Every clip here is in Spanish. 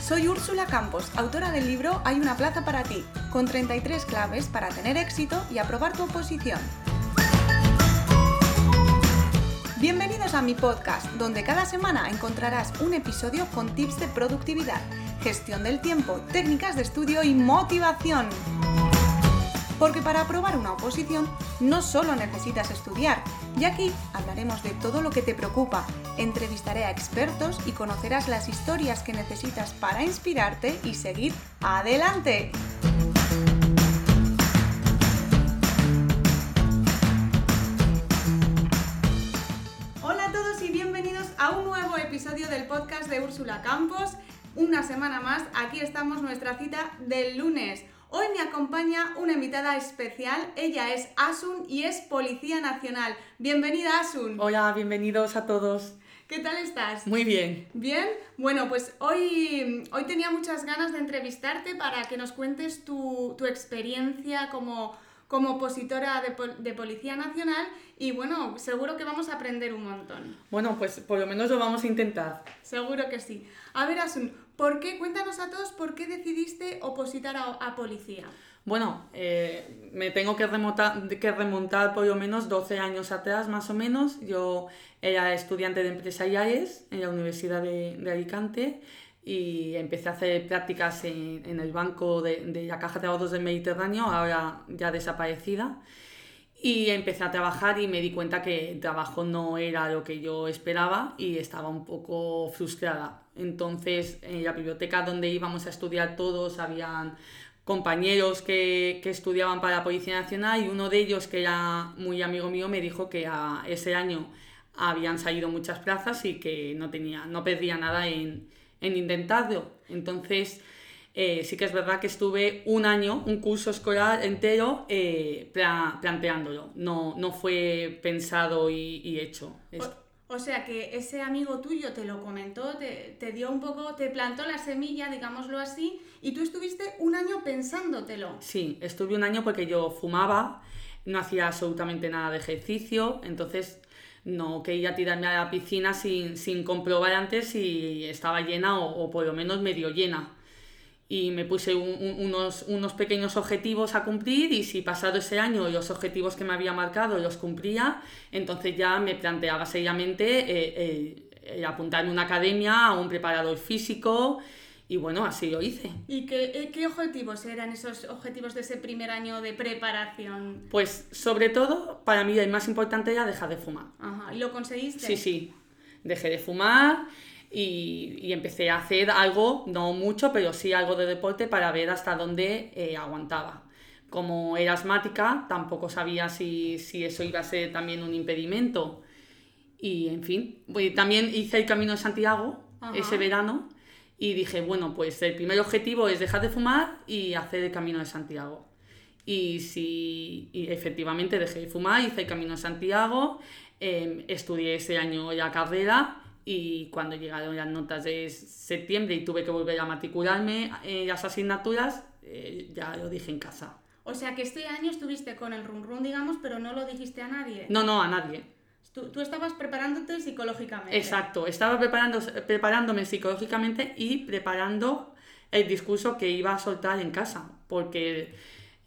Soy Úrsula Campos, autora del libro Hay una plaza para ti, con 33 claves para tener éxito y aprobar tu oposición. Bienvenidos a mi podcast, donde cada semana encontrarás un episodio con tips de productividad, gestión del tiempo, técnicas de estudio y motivación. Porque para aprobar una oposición no solo necesitas estudiar, y aquí hablaremos de todo lo que te preocupa, entrevistaré a expertos y conocerás las historias que necesitas para inspirarte y seguir adelante. Hola a todos y bienvenidos a un nuevo episodio del podcast de Úrsula Campos. Una semana más, aquí estamos nuestra cita del lunes. Hoy me acompaña una invitada especial. Ella es Asun y es Policía Nacional. Bienvenida, Asun. Hola, bienvenidos a todos. ¿Qué tal estás? Muy bien. Bien, bueno, pues hoy, hoy tenía muchas ganas de entrevistarte para que nos cuentes tu, tu experiencia como, como opositora de, de Policía Nacional y bueno, seguro que vamos a aprender un montón. Bueno, pues por lo menos lo vamos a intentar. Seguro que sí. A ver, Asun, ¿por qué? Cuéntanos a todos por qué decidiste opositar a, a policía. Bueno, eh, me tengo que remontar, que remontar por lo menos 12 años atrás, más o menos. Yo era estudiante de empresariales en la Universidad de, Alicante y empecé a hacer prácticas en, en el banco de, de la Caja de Ahorros del Mediterráneo, ahora ya desaparecida. Y empecé a trabajar y me di cuenta que el trabajo no era lo que yo esperaba y estaba un poco frustrada. Entonces, en la biblioteca donde íbamos a estudiar todos, habían compañeros que, que estudiaban para la Policía Nacional y uno de ellos, que era muy amigo mío, me dijo que a ese año habían salido muchas plazas y que no, tenía, no perdía nada en, en intentarlo. Entonces, eh, sí que es verdad que estuve un año, un curso escolar entero eh, pla- planteándolo. No, no fue pensado y, y hecho. O sea que ese amigo tuyo te lo comentó, te, te dio un poco, te plantó la semilla, digámoslo así, y tú estuviste un año pensándotelo. Sí, estuve un año porque yo fumaba, no hacía absolutamente nada de ejercicio, entonces no quería tirarme a la piscina sin, sin comprobar antes si estaba llena o, o por lo menos medio llena. Y me puse un- un- unos, unos pequeños objetivos a cumplir y si pasado ese año los objetivos que me había marcado los cumplía, entonces ya me planteaba seriamente eh, eh, apuntar en una academia, a un preparador físico y bueno, así lo hice. ¿Y qué, eh, qué objetivos eran esos objetivos de ese primer año de preparación? Pues sobre todo, para mí el más importante era dejar de fumar. Ajá, ¿y lo conseguiste? Sí, sí, dejé de fumar y, y empecé a hacer algo, no mucho, pero sí algo de deporte para ver hasta dónde eh, aguantaba. Como era asmática, tampoco sabía si, si eso iba a ser también un impedimento. Y en fin, pues, también hice el Camino de Santiago Ajá. ese verano y dije, bueno, pues el primer objetivo es dejar de fumar y hacer el Camino de Santiago. Y, si, y efectivamente dejé de fumar, hice el Camino de Santiago, eh, estudié ese año la carrera y cuando llegaron las notas de septiembre y tuve que volver a matricularme en las asignaturas, eh, ya lo dije en casa. O sea que este año estuviste con el run run, digamos, pero no lo dijiste a nadie. No, no, a nadie. Tú, tú estabas preparándote psicológicamente. Exacto, estaba preparando, preparándome psicológicamente y preparando el discurso que iba a soltar en casa, porque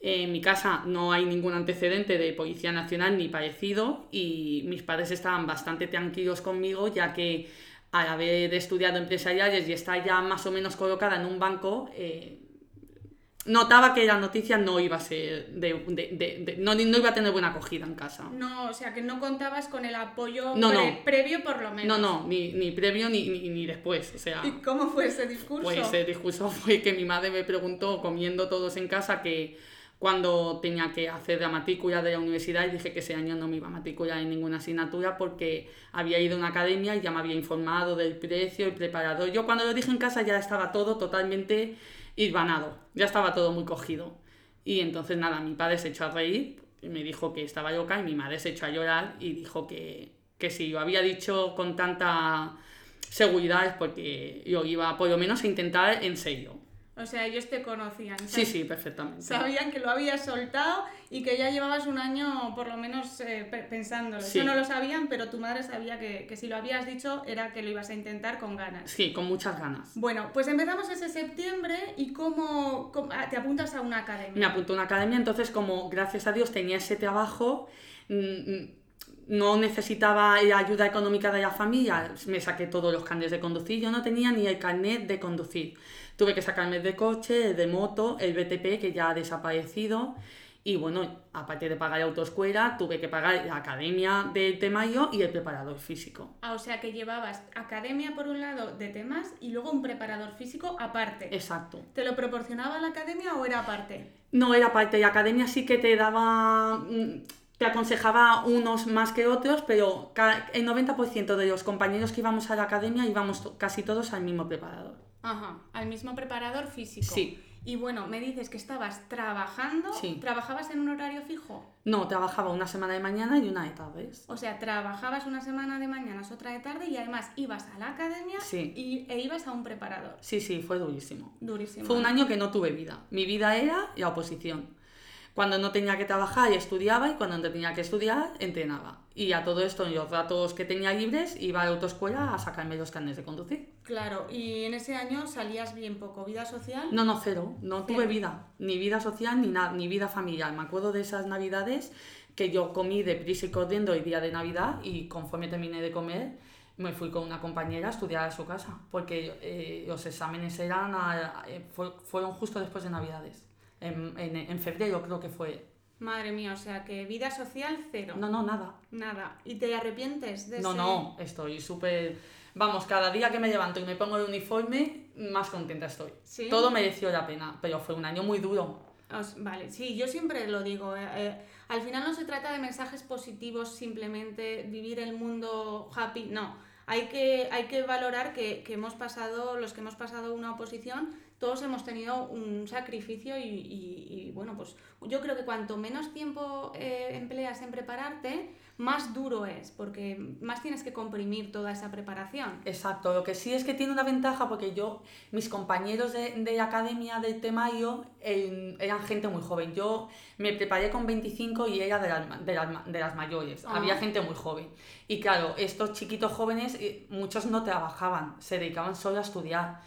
en mi casa no hay ningún antecedente de Policía Nacional ni parecido y mis padres estaban bastante tranquilos conmigo ya que al haber estudiado empresariales y estar ya más o menos colocada en un banco, eh, notaba que la noticia no iba a ser de, de- de- de- no, no iba a tener buena acogida en casa. No, o sea que no contabas con el apoyo No, pre- no. previo por lo menos. No, no, ni, ni previo ni, ni, ni después, o sea... ¿Y cómo fue ese discurso? Pues el discurso fue que mi madre me preguntó, comiendo todos en casa, que cuando tenía que hacer la matrícula de la universidad y dije que ese año no me iba a matricular en ninguna asignatura porque había ido a una academia y ya me había informado del precio, el preparador. Yo cuando lo dije en casa ya estaba todo totalmente hilvanado, ya estaba todo muy cogido. Y entonces nada, mi padre se echó a reír, y me dijo que estaba loca y mi madre se echó a llorar y dijo que, que si lo había dicho con tanta seguridad es porque yo iba por lo menos a intentar en serio. O sea, ellos te conocían. Sí, sí, perfectamente. Sabían que lo habías soltado y que ya llevabas un año por lo menos eh, pensándolo. Sí. Eso no lo sabían, pero tu madre sabía que, que si lo habías dicho era que lo ibas a intentar con ganas. Sí, con muchas ganas. Bueno, pues empezamos ese septiembre y cómo, cómo- ah, te apuntas a una academia. Me apunté a una academia, entonces como gracias a Dios tenía ese trabajo, mm, mm, no necesitaba ayuda económica de la familia, me saqué todos los carnets de conducir, yo no tenía ni el carnet de conducir. Tuve que sacarme de coche, de moto, el BTP que ya ha desaparecido. Y bueno, aparte de pagar la autoescuela, tuve que pagar la academia de Temayo y el preparador físico. Ah, o sea que llevabas academia por un lado de temas y luego un preparador físico aparte. Exacto. ¿Te lo proporcionaba la academia o era aparte? No era parte de la academia, sí que te daba, mm, te aconsejaba unos más que otros, pero el 90% de los compañeros que íbamos a la academia íbamos casi todos al mismo preparador. Ajá, al mismo preparador físico. Sí. Y bueno, me dices que estabas trabajando. Sí. ¿Trabajabas en un horario fijo? No, trabajaba una semana de mañana y una de tardes. O sea, trabajabas una semana de mañanas, otra de tarde y además ibas a la academia Sí. y, e ibas a un preparador. Sí, sí, fue durísimo. Durísimo. Fue un año que no tuve vida. Mi vida era la oposición. Cuando no tenía que trabajar estudiaba y cuando no tenía que estudiar entrenaba. Y a todo esto, en los ratos que tenía libres, iba a la autoescuela a sacarme los carnes de conducir. Claro, y en ese año salías bien poco. ¿Vida social? No, no, cero. No tuve Cero. vida. Ni vida social ni, nada, ni vida familiar. Me acuerdo de esas navidades que yo comí deprisa y corriendo el día de Navidad y conforme terminé de comer me fui con una compañera a estudiar a su casa porque eh, los exámenes eran a- eh, fue- fueron justo después de Navidades. En, en- en febrero creo que fue. Madre mía, o sea que vida social cero. No, no, nada. Nada. ¿Y te arrepientes de No, ese- no, estoy súper... Vamos, cada día que me levanto y me pongo el uniforme, más contenta estoy. Sí. Todo mereció la pena, pero fue un año muy duro. Os- vale, sí, yo siempre lo digo. eh, eh, al final no se trata de mensajes positivos, simplemente vivir el mundo happy. No, hay que, hay que valorar que, que hemos pasado, los que hemos pasado una oposición, todos hemos tenido un sacrificio y, y- y, bueno, pues yo creo que cuanto menos tiempo eh, empleas en prepararte, más duro es, porque más tienes que comprimir toda esa preparación. Exacto, lo que sí es que tiene una ventaja porque yo, mis compañeros de, de la academia del Temayo eh, eran gente muy joven. Yo me preparé con 25 y era de las, ma- de ma- de las mayores. Ah. Había gente muy joven. Y claro, estos chiquitos jóvenes, eh, muchos no trabajaban, se dedicaban solo a estudiar.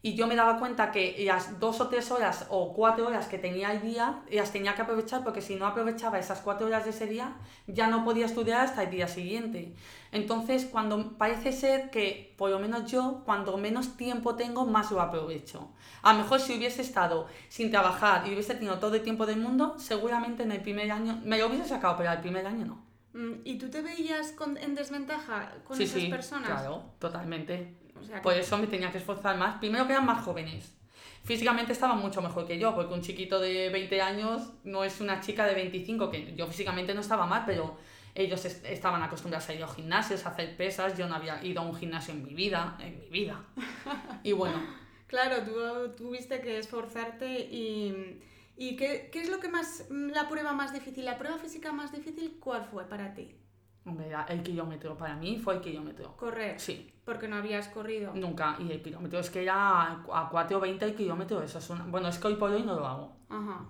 Y yo me daba cuenta que las dos o tres horas o cuatro horas que tenía al día las tenía que aprovechar porque si no aprovechaba esas cuatro horas de ese día ya no podía estudiar hasta el día siguiente. Entonces, cuando parece ser que, por lo menos yo, cuando menos tiempo tengo, más lo aprovecho. A lo mejor si hubiese estado sin trabajar y hubiese tenido todo el tiempo del mundo, seguramente en el primer año me lo hubiese sacado, pero al primer año no. Mm, ¿Y tú te veías con- en desventaja con sí, esas sí, personas? claro, totalmente. O sea, Por eso me tenía que esforzar más. Primero que eran más jóvenes. Físicamente estaban mucho mejor que yo, porque un chiquito de 20 años no es una chica de 25, que yo físicamente no estaba mal, pero ellos est- estaban acostumbrados a ir a gimnasios, a hacer pesas, yo no había ido a un gimnasio en mi vida, en mi vida. Y bueno, Claro, tú tuviste que esforzarte y... ¿Y qué, qué es lo que más, la prueba más difícil, la prueba física más difícil, cuál fue para ti? El kilómetro para mí fue el kilómetro. Correr, Sí, porque no habías corrido. nunca. Y el kilómetro es que era a 4.20 el kilómetro, eso es una... Bueno, es que hoy por hoy no lo hago. Ajá.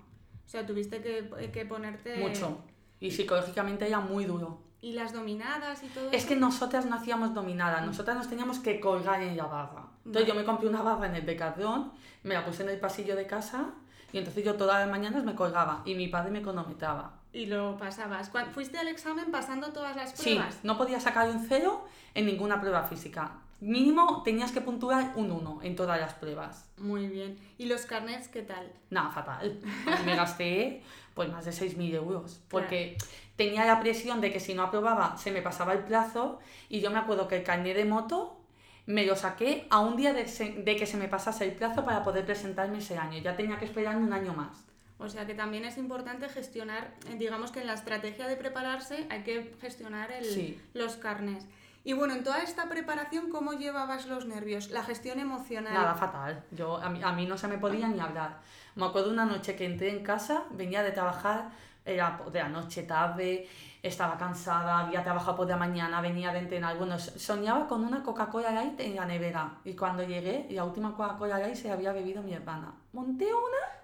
O sea, tuviste que, que ponerte... Mucho. Y psicológicamente era muy duro. ¿Y las dominadas y todo Es eso? que nosotras no hacíamos dominadas, nosotras nos teníamos que colgar en la barra. Entonces yo me compré una barra en el Decathlon, me la puse en el pasillo de casa y entonces yo todas las mañanas me colgaba y mi padre me cronometraba. Y lo pasabas. ¿Fuiste al examen pasando todas las Sí, pruebas? no podía sacar un cero en ninguna prueba física. Mínimo tenías que puntuar un 1 en todas las pruebas. Muy bien. ¿Y los carnets qué tal? Nada, fatal. Me gasté pues más de 6.000 euros. Porque tenía la presión de que si no aprobaba se me pasaba el plazo. Y yo me acuerdo que el carnet de moto me lo saqué a un día de, se- de que se me pasase el plazo para poder presentarme ese año. Ya tenía que esperar un año más. O sea que también es importante gestionar, eh, digamos que en la estrategia de prepararse hay que gestionar el- Sí. los carnes. Y bueno, en toda esta preparación, ¿cómo llevabas los nervios? La gestión emocional. Nada, fatal. Yo, a, mí, a mí no se me podía ni hablar. Me acuerdo una noche que entré en casa, venía de trabajar era de la noche tarde, estaba cansada, había trabajado por la mañana, venía de entrenar. Bueno, soñaba con una Coca-Cola Light en la nevera. Y cuando llegué, la última Coca-Cola Light se había bebido mi hermana. Monté una,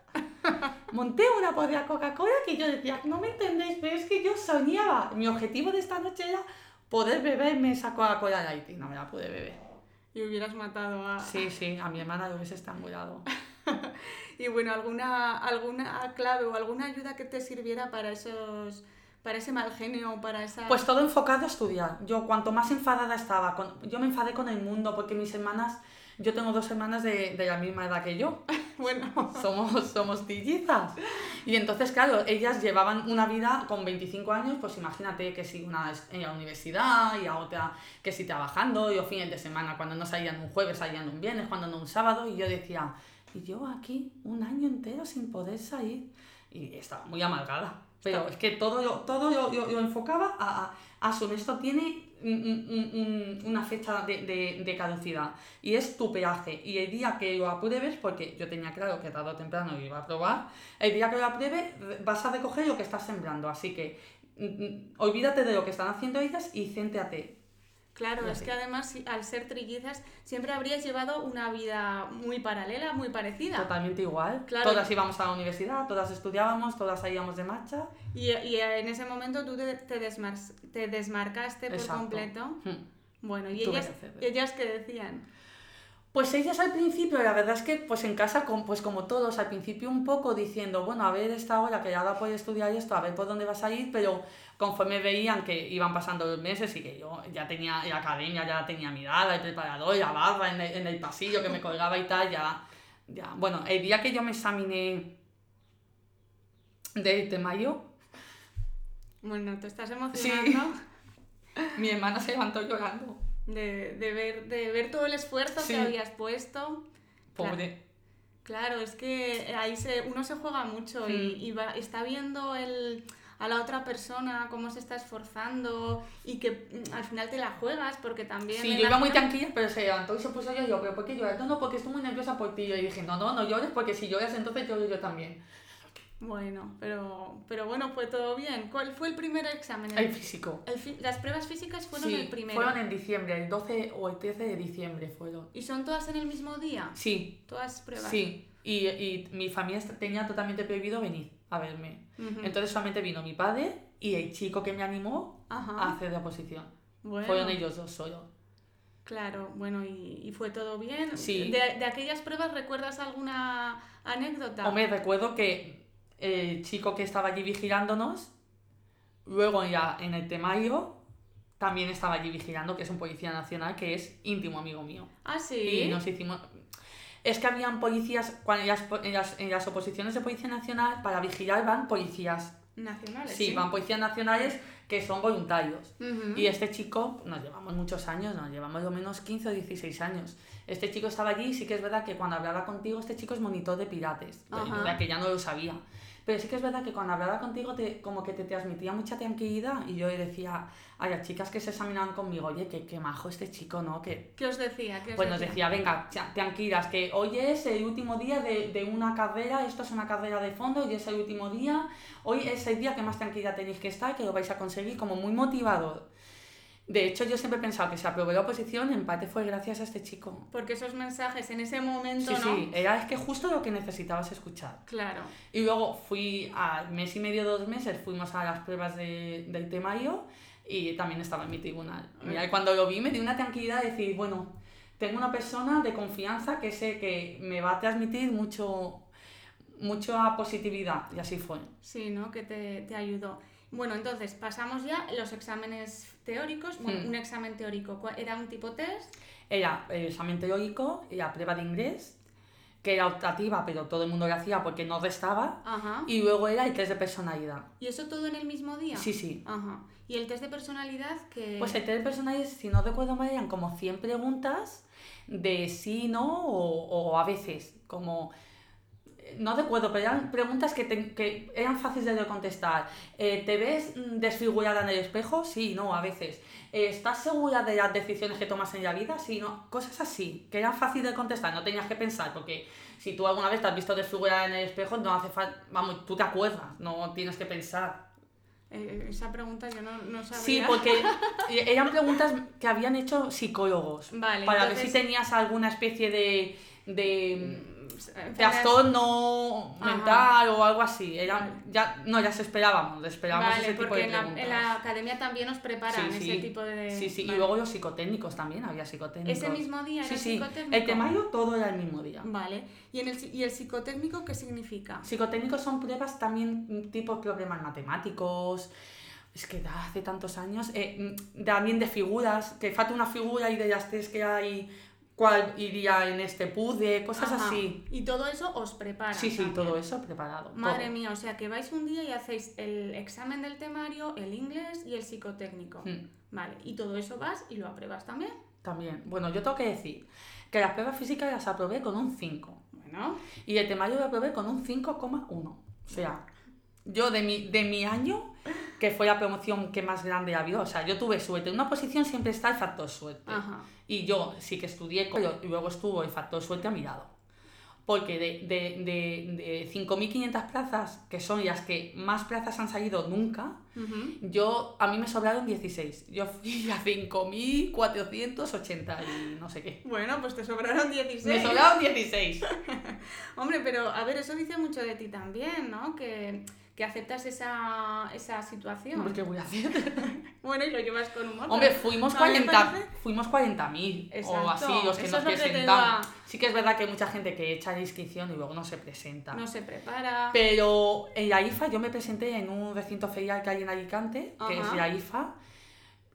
monté una por la Coca-Cola que yo decía, no me entendéis, pero es que yo soñaba. Mi objetivo de esta noche era poder beberme esa Coca-Cola Light y no me la pude beber. Y hubieras matado a... Sí, sí, a mi hermana lo hubiese estrangulado. y bueno, ¿alguna, ¿alguna clave o alguna ayuda que te sirviera para esos para ese mal genio, para esa... Pues todo enfocado a estudiar. Yo cuanto más enfadada estaba, con... yo me enfadé con el mundo porque mis hermanas, yo tengo dos hermanas de, de la misma edad que yo. bueno, somos, somos tillizas. Y entonces, claro, ellas llevaban una vida con 25 años, pues imagínate que si una en la universidad y a otra que si trabajando, y o fines de semana, cuando no salían un jueves, salían un viernes, cuando no un sábado, y yo decía, y yo aquí un año entero sin poder salir. Y estaba muy amargada. Pero es que todo, lo, todo lo, lo, enfocaba a, a, a esto tiene una fecha de, de, de, caducidad y es tu peaje. Y el día que lo apruebes, porque yo tenía claro que tarde o temprano iba a probar, el día que lo apruebes vas a recoger lo que estás sembrando. Así que olvídate de lo que están haciendo ellas y céntrate Claro, es que además al ser trillizas siempre habrías llevado una vida muy paralela, muy parecida. Totalmente igual. Todas íbamos a la universidad, todas estudiábamos, todas salíamos de marcha. Y, y en ese momento tú te, te, te desmarcaste por completo. Hmm. Bueno, ¿y ellas, ellas qué decían? Pues ellas al principio, la verdad es que pues en casa, pues como todos, al principio un poco diciendo, bueno, a ver esta hora que ya da por estudiar esto, a ver por dónde vas a ir, pero conforme veían que iban pasando los meses y que yo ya tenía la academia, ya tenía mirada, el preparador, la barra en el, en el pasillo que me colgaba y tal, ya, ya, bueno, el día que yo me examiné de, mayo... Bueno, te estás emocionando. Mi hermana se levantó llorando de, de, ver, de ver todo el esfuerzo que habías puesto. Pobre. Claro, es que ahí se, uno se juega mucho y, hmm. va, está viendo el, a la otra persona cómo se está esforzando y que mm, al final te la juegas porque también... Sí, yo iba muy tranquila, pero se levantó y se puso yo, yo, pero ¿por qué lloras? No, no, porque estoy muy nerviosa por ti. Yo dije, no, no, no llores porque si lloras entonces lloro yo también. Bueno, pero, pero bueno, fue todo bien. ¿Cuál fue el primer examen? El, físico. las pruebas físicas fueron el primero. Fueron en diciembre, el 12 o el 13 de diciembre fueron. ¿Y son todas en el mismo día? Sí. Todas pruebas. Sí. Y, y mi familia tenía totalmente prohibido venir a verme. Entonces solamente vino mi padre y el chico que me animó a hacer la oposición. Fueron ellos dos solo. Claro, bueno, y, y, fue todo bien. Sí. De, de, aquellas pruebas recuerdas alguna anécdota? me recuerdo que el chico que estaba allí vigilándonos, luego ya en el temario también estaba allí vigilando, que es un policía nacional que es íntimo amigo mío. Ah, sí. Y nos hicimos... Es que habían policías, cuando en, las, en, las, oposiciones de Policía Nacional, para vigilar van policías. Nacionales. Sí, van policías nacionales que son voluntarios. Y este chico, nos llevamos muchos años, nos llevamos lo menos 15 o 16 años. Este chico estaba allí y sí que es verdad que cuando hablaba contigo, este chico es monitor de pirates, que ya no lo sabía. Pero sí que es verdad que cuando hablaba contigo, te, como que te transmitía mucha tranquilidad y yo decía a las chicas que se examinaban conmigo, oye, qué, qué majo este chico, ¿no? Que, ¿Qué os decía? ¿Qué os pues nos decía, venga, tranquilas, que hoy es el último día de, de, una carrera, esto es una carrera de fondo y es el último día, hoy es el día que más tranquila tenéis que estar, que lo vais a conseguir, como muy motivador. De hecho, yo siempre he pensado que se aprobó la oposición, en parte fue gracias a este chico. Porque esos mensajes en ese momento, sí, ¿no? Sí, era es que justo lo que necesitabas escuchar. Claro. Y luego fui al mes y medio, dos meses, fuimos a las pruebas de, del temario y también estaba en mi tribunal. Mira, y cuando lo vi me dio una tranquilidad de decir, bueno, tengo una persona de confianza que sé que me va a transmitir mucho, mucha positividad y así fue. Sí, ¿no? Que te, te ayudó. Bueno, entonces pasamos ya los exámenes teóricos. Bueno, hmm. un examen teórico, ¿era un tipo test? Era el examen teórico y la prueba de inglés, que era optativa, pero todo el mundo lo hacía porque no restaba. Ajá. Y luego era el test de personalidad. ¿Y eso todo en el mismo día? Sí, sí. Ajá. ¿Y el test de personalidad que Pues el test de personalidad, si no recuerdo mal, eran como 100 preguntas de sí, no o, o a veces, como no recuerdo, pero eran preguntas que, te- que eran fáciles de contestar. Eh, ¿Te ves mm, desfigurada en el espejo? Sí, no, a veces. Eh, ¿Estás segura de las decisiones que tomas en la vida? Sí, no. Cosas así, que eran fáciles de contestar, no tenías que pensar, porque si tú alguna vez te has visto desfigurada en el espejo, no hace falta, vamos, tú te acuerdas, no tienes que pensar. Eh, esa pregunta yo no, no sabía. Sí, porque eran preguntas que habían hecho psicólogos, Vale, para ver si tenías alguna especie de... de Enfermedades- trastorno Ajá. mental o algo así. Era, Vale. ya, no, ya se esperábamos, le esperábamos Vale, ese tipo de en la, preguntas. en la academia también nos preparan Sí, ese sí. tipo de... Sí, sí, Vale. y luego los psicotécnicos también, había psicotécnicos. ¿Ese mismo día era Sí, sí, psicotécnico? el temario todo era el mismo día. Vale. ¿Y, en el, ¿Y el psicotécnico qué significa? Psicotécnicos son pruebas también mm, tipo problemas matemáticos. Es que hace tantos años. eh, mm, también de figuras, que falta una figura y de las tres que hay, cuál iría en este puzzle, cosas Ajá. así. Y todo eso os prepara. Sí, sí, todo eso preparado. Madre todo. mía, o sea que vais un día y hacéis el examen del temario, el inglés y el psicotécnico. Mm. Vale, y todo eso vas y lo apruebas también. También. Bueno, yo tengo que decir que las pruebas físicas las aprobé con un 5. Bueno, Y el temario lo aprobé con un 5,1. O sea, yo de mi, de mi año, que fue la promoción que más grande ha habido, o sea, yo tuve suerte. En una posición siempre está el factor suerte. ajá. Y yo sí que estudié, y luego estuvo el factor suerte a mi lado. Porque de, de, de, de 5.500 plazas, que son las que más plazas han salido nunca, Ujú. yo, a mí me sobraron 16. Yo fui a 5.480 y no sé qué. Bueno, pues te sobraron 16. Me sobraron 16. Hombre, pero a ver, eso dice mucho de ti también, ¿no? Que, que aceptas esa, esa situación. Hombre, ¿qué voy a hacer? Bueno, y lo llevas con humor. Hombre, fuimos a mí me 40, parece- fuimos 40.000 o así los que eso nos que da- Sí que es verdad que hay mucha gente que echa la inscripción y luego no se presenta. No se prepara. Pero en la IFA yo me presenté en un recinto ferial que hay en Alicante, que es la IFA,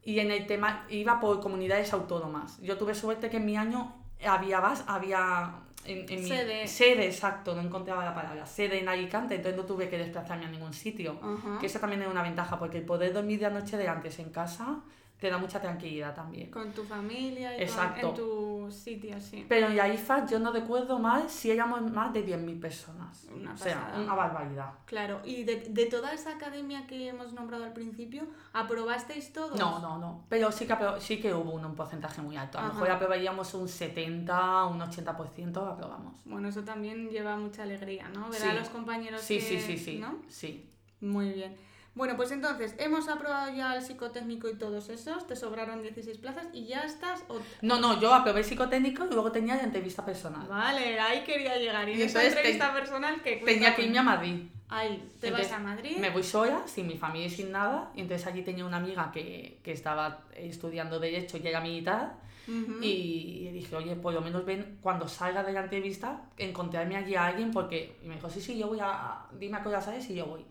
y en el tema iba por comunidades autónomas. Yo tuve suerte que en mi año había había en, en mi- Sede. sede, exacto, no encontraba la palabra, sede en Alicante, entonces no tuve que desplazarme a ningún sitio. Que eso también es una ventaja, porque el poder dormir de anoche de antes en casa te da mucha tranquilidad también. Con tu familia y Exacto. con, en tu sitio, sí. Pero en la IFA yo no recuerdo mal si éramos más de 10.000 personas. Una o sea, una barbaridad. Claro, y de, de toda esa academia que hemos nombrado al principio, ¿aprobasteis todos? No, no, no. Pero sí que, sí que hubo un, un porcentaje muy alto. A lo mejor aprobaríamos un 70, un 80% lo aprobamos. Bueno, eso también lleva mucha alegría, ¿no? Ver Sí. a los compañeros Sí, que... sí, sí, sí. ¿no? Sí. Muy bien. Bueno, pues entonces, hemos aprobado ya el psicotécnico y todos esos, te sobraron 16 plazas y ya estás... No, no, yo aprobé psicotécnico y luego tenía la entrevista personal. Vale, ahí quería llegar. Y, Y esa entrevista personal que... Tenía que irme a Madrid. Ahí, te Entonces, vas a Madrid. Me voy sola, sin mi familia y sin nada. Y entonces allí tenía una amiga que, que estaba estudiando Derecho y era militar. Ujú. Y dije, oye, por lo menos ven cuando salga de la entrevista, encontrarme allí a alguien, porque y me dijo, sí, sí, yo voy a, dime a qué hora sales y yo voy.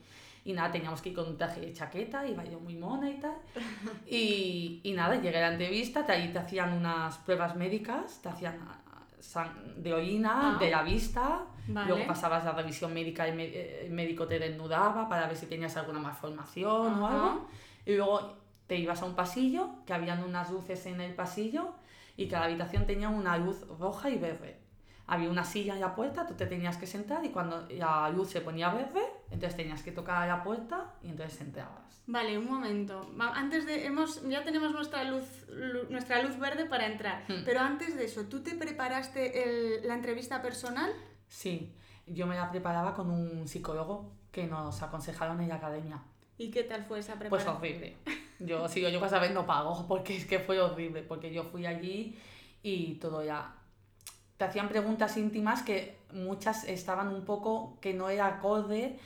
Y nada, teníamos que ir con un traje de chaqueta, iba yo muy mona y tal. Y, y nada, llegué a la entrevista, te- ahí te hacían unas pruebas médicas, te hacían ah, de orina, Ah. de la vista, Vale. luego pasabas la revisión médica, el, el médico te desnudaba para ver si tenías alguna malformación o Ajá. algo. Y luego te ibas a un pasillo, que habían unas luces en el pasillo y cada habitación tenía una luz roja y verde. Había una silla en la puerta, tú te tenías que sentar y cuando la luz se ponía verde, entonces tenías que tocar la puerta y entonces entrabas. Vale, un momento. Antes de hemos ya tenemos nuestra luz lu- nuestra luz verde para entrar, Hmm. pero antes de eso, ¿tú te preparaste el- la entrevista personal? Sí, yo me la preparaba con un psicólogo que nos aconsejaron en la academia. ¿Y qué tal fue esa Pues preparación? horrible. Yo, si yo vas a ver, no pago, porque es que fue horrible, porque yo fui allí y todo ya... Te hacían preguntas íntimas que muchas estaban un poco que no era acorde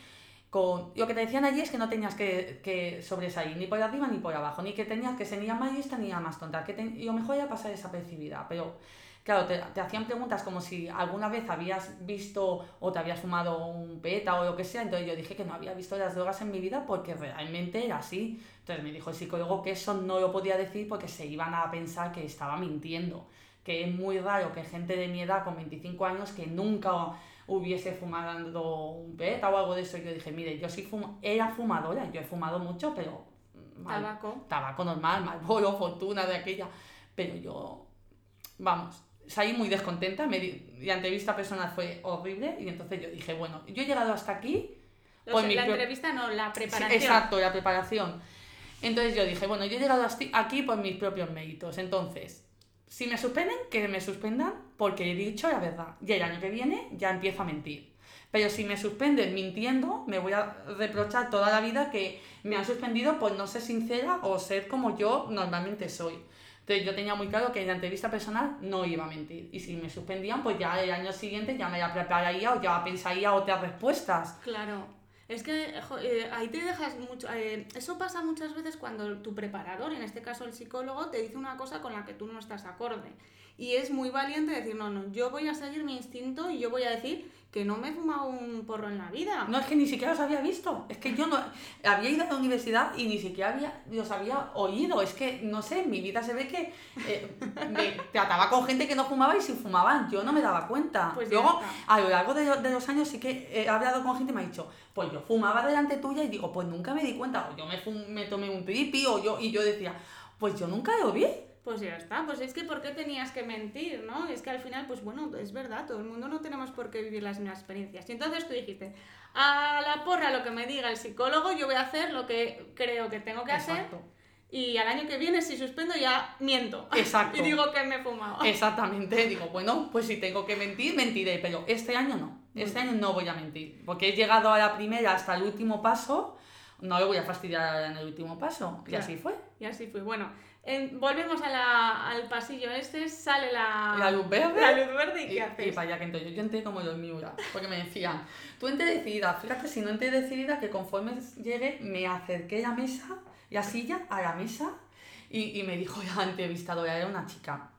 con... Lo que te decían allí es que no tenías que, que sobresalir ni por arriba ni por abajo, ni que tenías que ser ni la más lista ni más tonta, que te- lo mejor era pasar desapercibida, pero... Claro, te hacían preguntas como si alguna vez habías visto o te habías fumado un peta o lo que sea, entonces yo dije que no había visto las drogas en mi vida porque realmente era así. Entonces me dijo el psicólogo que eso no lo podía decir porque se iban a pensar que estaba mintiendo, que es muy raro que gente de mi edad con 25 años que nunca hubiese fumado un peta o algo de eso. Yo dije, mire, yo sí fumo, era fumadora, yo he fumado mucho, pero mal- Tabaco. tabaco normal, Marlboro, Fortuna de aquella, pero yo, vamos, salí muy descontenta, me di- la entrevista personal fue horrible y entonces yo dije, bueno, yo he llegado hasta aquí mi la entrevista no, la Sí, preparación. exacto, la preparación. Entonces yo dije, bueno, yo he llegado asti- aquí por mis propios méritos. Entonces, si me suspenden, que me suspendan porque he dicho la verdad. Y el año que viene ya empiezo a mentir. Pero si me suspenden mintiendo, me voy a reprochar toda la vida que me han suspendido por no ser sincera o ser como yo normalmente soy. Entonces yo tenía muy claro que en la entrevista personal no iba a mentir. Y si me suspendían, pues ya el año siguiente ya me la prepararía o ya pensaría otras respuestas. Claro. Es que eh, ahí te dejas mucho. eh, eso pasa muchas veces cuando tu preparador, en este caso el psicólogo, te dice una cosa con la que tú no estás acorde. Y es muy valiente decir, no, no, yo voy a seguir mi instinto y yo voy a decir que no me he fumado un porro en la vida. No, es que ni siquiera los había visto. Es que yo no había ido a la universidad y ni siquiera había, los había oído. Es que, no sé, en mi vida se ve que eh, me trataba con gente que no fumaba y si fumaban yo no me daba cuenta. Pues Luego, a lo largo de, lo- de los años sí que he hablado con gente y me ha dicho, pues yo fumaba delante tuya y digo, pues nunca me di cuenta. O yo me, fum- me tomé un tripi o yo, y yo decía, pues yo nunca lo vi. Pues ya está, pues es que ¿por qué tenías que mentir, no? Es que al final, pues bueno, es verdad, todo el mundo no tenemos por qué vivir las mismas experiencias. Y entonces tú dijiste, a la porra lo que me diga el psicólogo, yo voy a hacer lo que creo que tengo que hacer y al año que viene si suspendo ya miento. Exacto. y digo que me he fumado. Exactamente, digo, bueno, pues si tengo que mentir, mentiré, pero este año no, este año no voy a mentir, porque he llegado a la primera hasta el último paso, no le voy a fastidiar en el último paso, y Claro. así fue. Y así fue. Bueno, volvemos a la- al pasillo este, sale la, La luz verde. la luz verde y ¿qué y haces? para allá que entonces yo, yo entré como los Miura, porque me decían, tú entré decidida, fíjate si no entré decidida que conforme llegué me acerqué la mesa, la silla a la mesa y, y me dijo la entrevistadora, era una chica,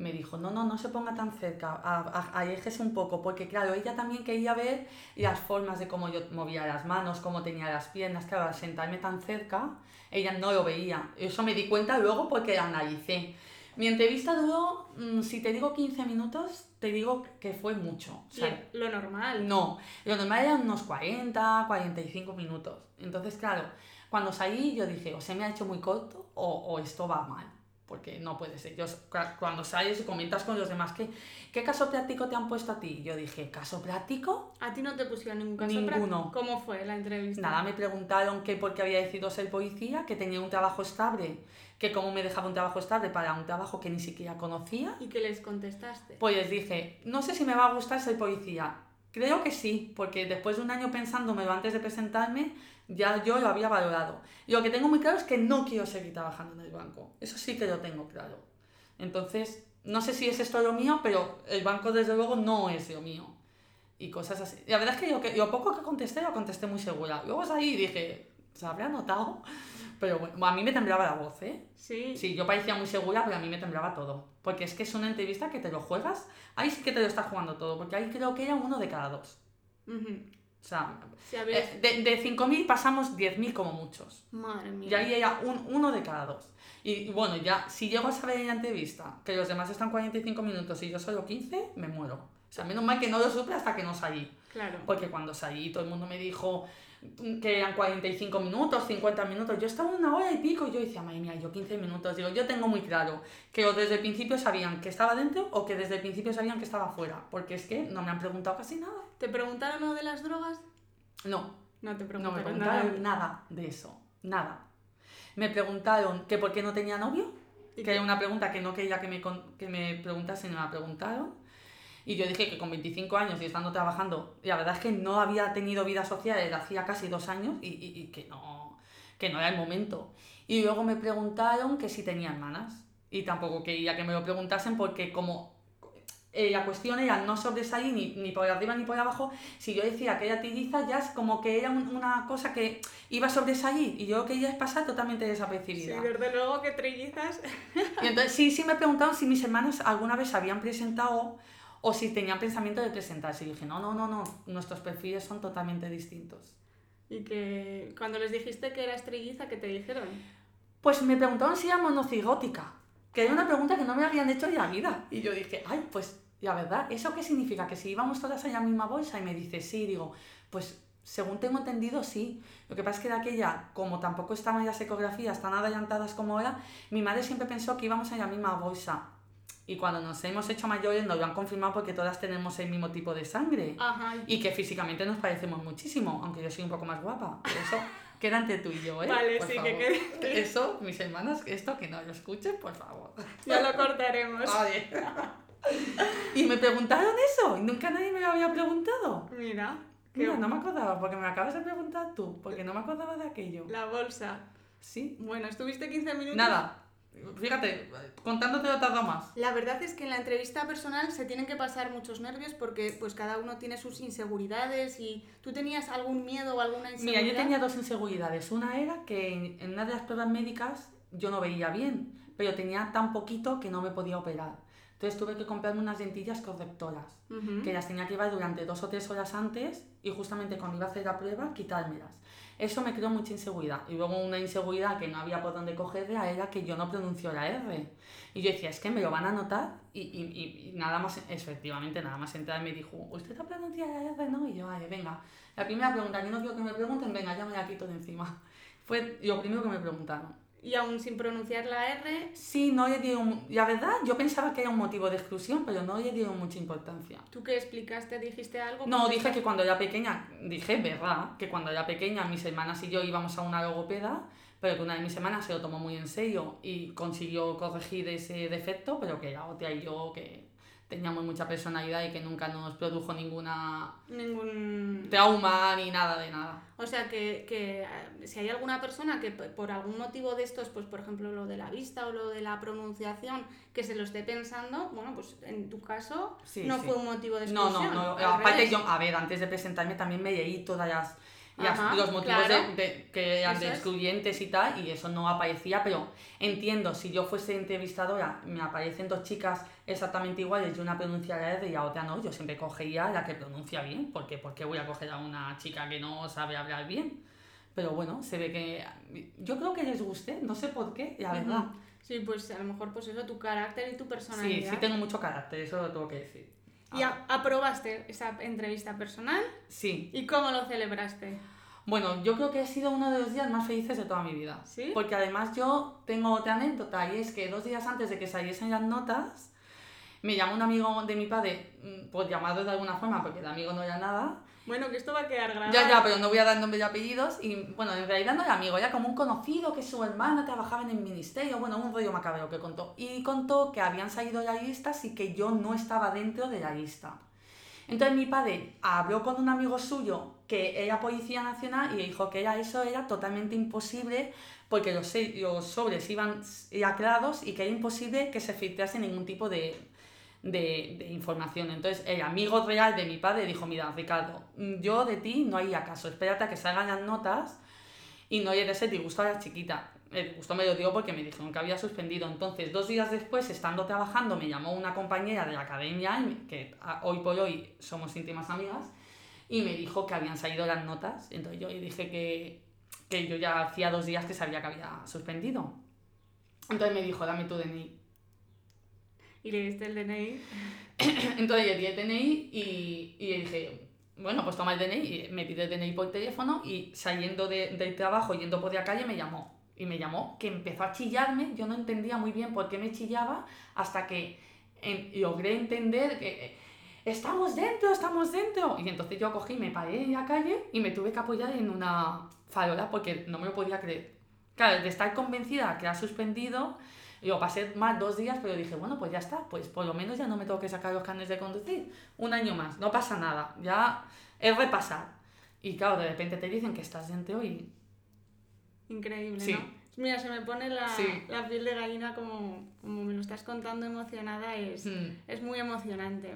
me dijo, no, no, no se ponga tan cerca, a- a- aléjese un poco, porque claro, ella también quería ver las formas de cómo yo movía las manos, cómo tenía las piernas, claro, al sentarme tan cerca, ella no lo veía. Eso me di cuenta luego porque la analicé. Mi entrevista duró, mm, si te digo 15 minutos, te digo que fue mucho. O sea, lo normal. no, lo normal eran unos 40, 45 minutos. Entonces, claro, cuando salí yo dije, o se me ha hecho muy corto o, o esto va mal. Porque no puede ser. Yo, cua- cuando sales y comentas con los demás, ¿qué, ¿qué caso práctico te han puesto a ti? Yo dije, ¿caso práctico? A ti no te pusieron ningún caso Ninguno. práctico? ¿Cómo fue la entrevista? Nada, me preguntaron que por qué había decidido ser policía, que tenía un trabajo estable, que cómo me dejaba un trabajo estable para un trabajo que ni siquiera conocía. ¿Y qué les contestaste? Pues les dije, no sé si me va a gustar ser policía. Creo que sí, porque después de un año pensándomelo antes de presentarme, ya yo lo había valorado. Y lo que tengo muy claro es que no quiero seguir trabajando en el banco. Eso sí que lo tengo claro. Entonces, no sé si es esto lo mío, pero el banco desde luego no es lo mío. Y cosas así. La verdad es que lo, que, lo poco que contesté, lo contesté muy segura. Luego salí y dije, se habrá notado. Pero bueno, a mí me temblaba la voz, ¿eh? Sí. Sí, yo parecía muy segura, pero a mí me temblaba todo. Porque es que es una entrevista que te lo juegas, ahí sí que te lo estás jugando todo, porque ahí creo que era uno de cada dos. Ujú. O sea, eh, de, de 5.000 pasamos 10.000 como muchos. Madre mía. Y ahí era un, uno de cada dos. Y, y bueno, ya, si llego a saber en la entrevista que los demás están 45 minutos y yo solo 15, me muero. O sea, menos mal que no lo supe hasta que no salí. Claro. Porque cuando salí todo el mundo me dijo que eran 45 minutos, 50 minutos. Yo estaba una hora y pico y yo decía, madre mía, yo 15 minutos. Digo, yo tengo muy claro que o desde el principio sabían que estaba dentro o que desde el principio sabían que estaba fuera. Porque es que no me han preguntado casi nada. ¿Te preguntaron lo de las drogas? No, No te no preguntaron, me nada. preguntaron nada de eso. Nada. Me preguntaron que por qué no tenía novio. ¿Y Que era una pregunta que no quería que me, que me preguntasen me la preguntaron. Y yo dije que con 25 años y estando trabajando, la verdad es que no había tenido vida social desde hacía casi dos años y, y- y que, no, que no era el momento. Y luego me preguntaron que si tenía hermanas. Y tampoco quería que me lo preguntasen porque como eh, la cuestión era no sobresalir ni, ni por arriba ni por abajo, si yo decía que era trilliza ya es como que era un- una cosa que iba a sobresalir y yo quería es pasar totalmente Sí, desapercibida. desde luego que trillizas. Y entonces sí, sí me preguntaron si mis hermanas alguna vez se habían presentado o si tenían pensamiento de presentarse. Y dije, no, no, no, no, nuestros perfiles son totalmente distintos. Y que cuando les dijiste que eras trilliza, ¿qué te dijeron? Pues me preguntaron si era monocigótica, que era una pregunta que no me habían hecho en la vida. Y yo dije, ay, pues la verdad, ¿eso qué significa? ¿Que si íbamos todas en la misma bolsa? Y me dice, sí, digo, pues según tengo entendido, sí. Lo que pasa es que de aquella, como tampoco estaban las ecografías tan adelantadas como ahora, mi madre siempre pensó que íbamos en la misma bolsa. Y cuando nos hemos hecho mayores nos lo han confirmado porque todas tenemos el mismo tipo de sangre. Ajá. Y que físicamente nos parecemos muchísimo, aunque yo soy un poco más guapa. Pero eso queda entre tú y yo, ¿eh? Vale, Por sí, favor. que quede. Eso, mis hermanas, esto que no lo escuchen, por favor. Ya lo cortaremos. Vale. y me preguntaron eso, y nunca nadie me lo había preguntado. Mira, Mira, no me acordaba, porque me acabas de preguntar tú, porque no me acordaba de aquello. la bolsa. Sí. Bueno, estuviste 15 minutos. Nada. Fíjate, contándote lo tardo más. La verdad es que en la entrevista personal se tienen que pasar muchos nervios porque pues cada uno tiene sus inseguridades y tú tenías algún miedo o alguna Mira, inseguridad. yo tenía dos inseguridades. Una era que en, una de las pruebas médicas yo no veía bien, pero tenía tan poquito que no me podía operar. Entonces tuve que comprarme unas lentillas correctoras, Ujú. que las tenía que llevar durante dos o tres horas antes y justamente cuando iba a hacer la prueba quitármelas. Eso me creó mucha inseguridad. Y luego una inseguridad que no había por dónde cogerla era que yo no pronuncio la R. Y yo decía, es que me lo van a notar. Y, y, y- nada más, efectivamente, nada más entrar me dijo, ¿usted ha pronunciado la R? No, y yo, vale, venga. La primera pregunta, que no quiero que me pregunten, venga, ya me la quito de encima. Fue lo primero que me preguntaron. Y aún sin pronunciar la R, Sí, no le dieron, la verdad, yo pensaba que era un motivo de exclusión, pero no le dieron mucha importancia. ¿tú qué explicaste? ¿Dijiste algo? No, dije que cuando era pequeña, dije, verdad, que cuando era pequeña mis hermanas y yo íbamos a una logopeda, pero que una de mis hermanas se lo tomó muy en serio y consiguió corregir ese defecto, pero que la otra y yo que teníamos mucha personalidad y que nunca nos produjo ninguna Ningún... trauma ni nada de nada. O sea, que, que eh, si hay alguna persona que por algún motivo de estos, pues por ejemplo lo de la vista o lo de la pronunciación, que se lo esté pensando, bueno, pues en tu caso Sí, no sí. fue un motivo de No, exclusión. no, no. al Aparte yo, a ver, antes de presentarme también me leí todas las- Ajá, los motivos claro. de, de- que eran de excluyentes y tal, y eso no aparecía, pero entiendo, si yo fuese entrevistadora, me aparecen dos chicas exactamente iguales y una pronuncia la R y la otra no, yo siempre cogería a la que pronuncia bien, porque ¿por qué voy a coger a una chica que no sabe hablar bien? Pero bueno, se ve que yo creo que les guste, no sé por qué, la verdad. Sí, pues a lo mejor pues eso, tu carácter y tu Sí, personalidad. sí tengo mucho carácter, eso lo tengo que decir. Y a- aprobaste esa entrevista personal Sí, y cómo lo celebraste. Bueno, yo creo que ha sido uno de los días más felices de toda mi vida. ¿Sí? Porque además yo tengo otra anécdota y es que dos días antes de que saliesen las notas, me llamó un amigo de mi padre, mm, por llamarlo de alguna forma, porque el amigo no era nada. Bueno, que esto va a quedar grabado. Ya, ya, pero no voy a dar nombres y apellidos. Y bueno, en realidad no era amigo, era como un conocido que su hermana trabajaba en el ministerio, bueno, un rollo macabro que contó. Y contó que habían salido las listas y que yo no estaba dentro de la lista. Entonces mi padre habló con un amigo suyo que era Policía Nacional y dijo que era, eso era totalmente imposible porque los, los sobres iban lacrados y que era imposible que se filtrase ningún tipo de, de, de información. Entonces el amigo real de mi padre dijo, mira Ricardo, yo de ti no hay acaso, espérate a que salgan las notas y no le des el disgusto a la chiquita. El disgusto me lo dio porque me dijeron que había suspendido. Entonces, dos días después, estando trabajando, me llamó una compañera de la academia, que a- hoy por hoy somos íntimas amigas, y me dijo que habían salido las notas. Entonces yo dije que, que yo ya hacía dos días que sabía que había suspendido. Entonces me dijo, dame tu DNI. Y le diste el DNI. Entonces le di el DNI y, y dije, bueno, pues toma el DNI. Y me pide el DNI por teléfono y saliendo de- del trabajo, yendo por la calle, me llamó. Y me llamó, que empezó a chillarme. Yo no entendía muy bien por qué me chillaba hasta que en- logré entender que eh, estamos dentro, estamos dentro. Y entonces yo cogí, me paré en la calle y me tuve que apoyar en una farola porque no me lo podía creer. Claro, de estar convencida que ha suspendido, yo pasé más dos días, pero dije, bueno, pues ya está, pues por lo menos ya no me tengo que sacar los carnes de conducir. Un año más, no pasa nada, ya es repasar. Y claro, de repente te dicen que estás dentro y... Increíble, Sí. ¿no? Mira, se me pone la, Sí. la piel de gallina como, como me lo estás contando emocionada. Es, Mm. es muy emocionante.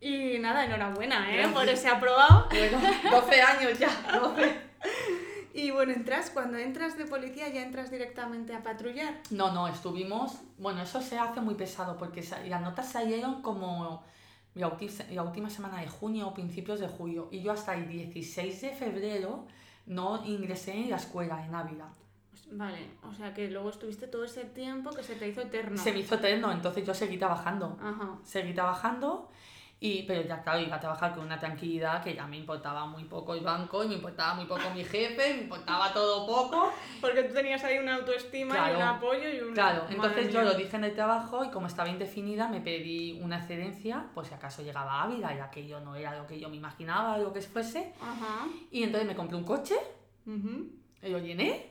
Y nada, enhorabuena, ¿eh? Por ese aprobado. Bueno, 12 años ya, 12. Y bueno, entras, cuando entras de policía ya entras directamente a patrullar. No, no, estuvimos... Bueno, eso se hace muy pesado porque las notas salieron como la, la última semana de junio o principios de julio. Y yo hasta el 16 de febrero no ingresé en la escuela, en Ávila. Pues, Vale, o sea que luego estuviste todo ese tiempo que se te hizo eterno. Se me hizo eterno, entonces yo seguí trabajando. Ajá. Seguí trabajando Y, pero ya claro, iba a trabajar con una tranquilidad que ya me importaba muy poco el banco y me importaba muy poco mi jefe, me importaba todo poco. Porque tú tenías ahí una autoestima y un apoyo y un... Claro, entonces yo lo dije en el trabajo y como estaba indefinida me pedí una excedencia, pues si acaso llegaba Ávila, ya que yo no era lo que yo me imaginaba, lo que fuese. Ajá. Y entonces me compré un coche, y lo llené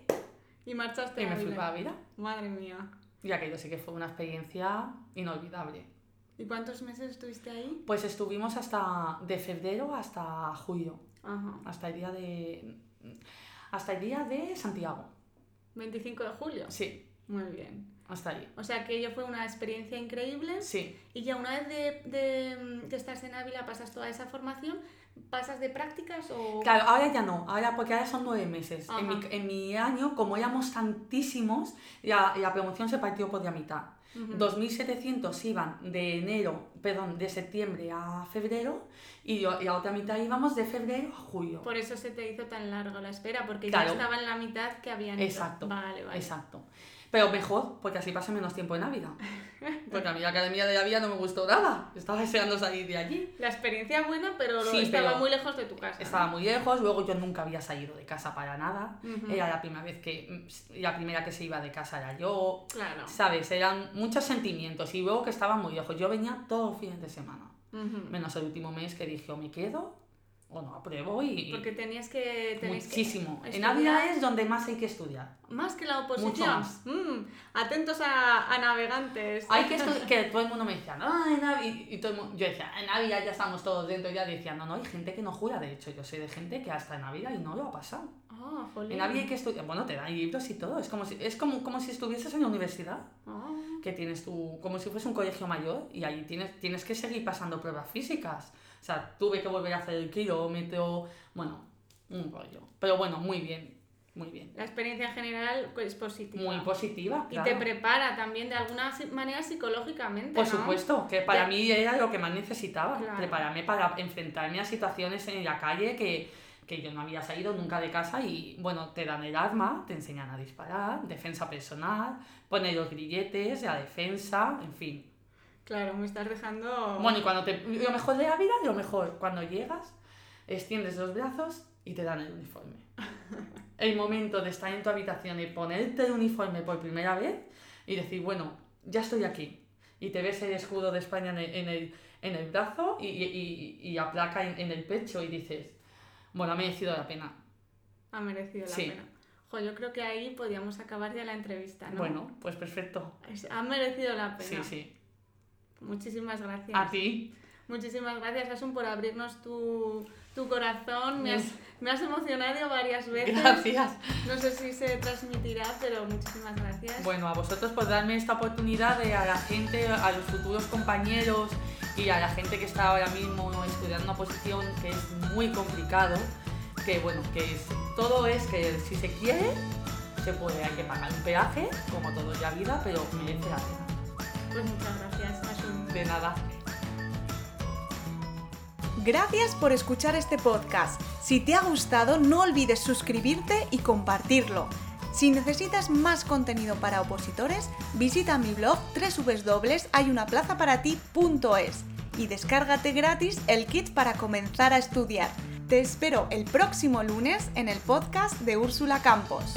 Y marchaste y a me fui para Ávila. Madre mía. Y aquello sí que fue una experiencia inolvidable. ¿Y cuántos meses estuviste ahí? Pues estuvimos hasta de febrero hasta julio, Ajá. hasta el día de hasta el día de Santiago. 25 de julio. Sí, Muy bien. hasta ahí. O sea que ello fue una experiencia increíble. Sí, Y ya una vez de, de, que estás en Ávila, pasas toda esa formación, ¿pasas de prácticas o...? claro, ahora ya no, ahora porque ahora son nueve meses. En mi, en mi año, como éramos tantísimos, la, la promoción se partió por la mitad. Ujú. 2.700 iban de enero, perdón, de septiembre a febrero y, yo- la otra mitad íbamos de febrero a julio. Por eso se te hizo tan larga la espera, porque Claro. ya estaba en la mitad que habían ido. Exacto. Vale, vale. Exacto. Pero mejor, porque así paso menos tiempo en Ávila. Porque a mí la Academia de la Vida no me gustó nada. Estaba deseando salir de allí. La experiencia buena, pero lo- Sí, estaba pero muy lejos de tu casa. ¿no? Estaba muy lejos, luego yo nunca había salido de casa para nada. Era la primera vez que, la primera que se iba de casa era yo. Claro. ¿Sabes? Eran muchos sentimientos y luego que estaba muy lejos. Yo venía todos los fines de semana. Menos el último mes que dije o me quedo o no apruebo y Porque tenías que... tenéis que muchísimo. En estudiar Ávila es donde más hay que estudiar. Más que la oposición. Mucho más. Mm, atentos a, a navegantes. Hay que estudiar, que todo el mundo me decía, no, en Ávila, y, todo el mundo, yo decía, en Ávila ya estamos todos dentro, ya decía, no, no, hay gente que no jura, de hecho, yo sé de gente que hasta en Ávila y no lo ha pasado. Ah, jolín. En Ávila hay que estudiar, bueno, te dan libros y todo, es como si, es como, como si estuvieses en la universidad, Ah, que tienes tu, como si fuese un colegio mayor, y ahí tienes, tienes que seguir pasando pruebas físicas. O sea, tuve que volver a hacer el kilómetro, bueno, un rollo. Pero bueno, muy bien, muy bien. La experiencia en general es positiva. Muy positiva, Y claro. te prepara también de alguna manera psicológicamente. Por ¿no? supuesto, que para Ya. mí era lo que más necesitaba, Claro. prepararme para enfrentarme a situaciones en la calle que, que yo no había salido nunca de casa y bueno, te dan el arma, te enseñan a disparar, defensa personal, poner los grilletes, la defensa, en fin. Claro, me estás dejando. Bueno, y cuando te, lo mejor de la vida, lo mejor, cuando llegas, extiendes los brazos y te dan el uniforme. El momento de estar en tu habitación y ponerte el uniforme por primera vez y decir, bueno, ya estoy aquí. Y te ves el escudo de España en el, en el, en el brazo y, y, y la placa en, en el pecho y dices, bueno, ha merecido la pena. Ha merecido la Sí. pena. Jo, yo creo que ahí podríamos acabar ya la entrevista, ¿no? Bueno, pues perfecto. Ha merecido la pena. Sí, sí. Muchísimas gracias. A ti. Muchísimas gracias, Asun, por abrirnos tu, tu corazón. Me has, me has emocionado varias veces. Gracias. No sé si se transmitirá, pero muchísimas gracias. Bueno, a vosotros por darme esta oportunidad de a la gente, a los futuros compañeros y a la gente que está ahora mismo estudiando una posición que es muy complicado, que bueno, que es, todo es que si se quiere, se puede, hay que pagar un peaje, como todo en la vida, pero merece la pena. Pues muchas gracias, Asun. De nada. Gracias por escuchar este podcast. Si te ha gustado, no olvides suscribirte y compartirlo. Si necesitas más contenido para opositores, visita mi blog www.hayunaplazaparati.es y descárgate gratis el kit para comenzar a estudiar. Te espero el próximo lunes en el podcast de Úrsula Campos.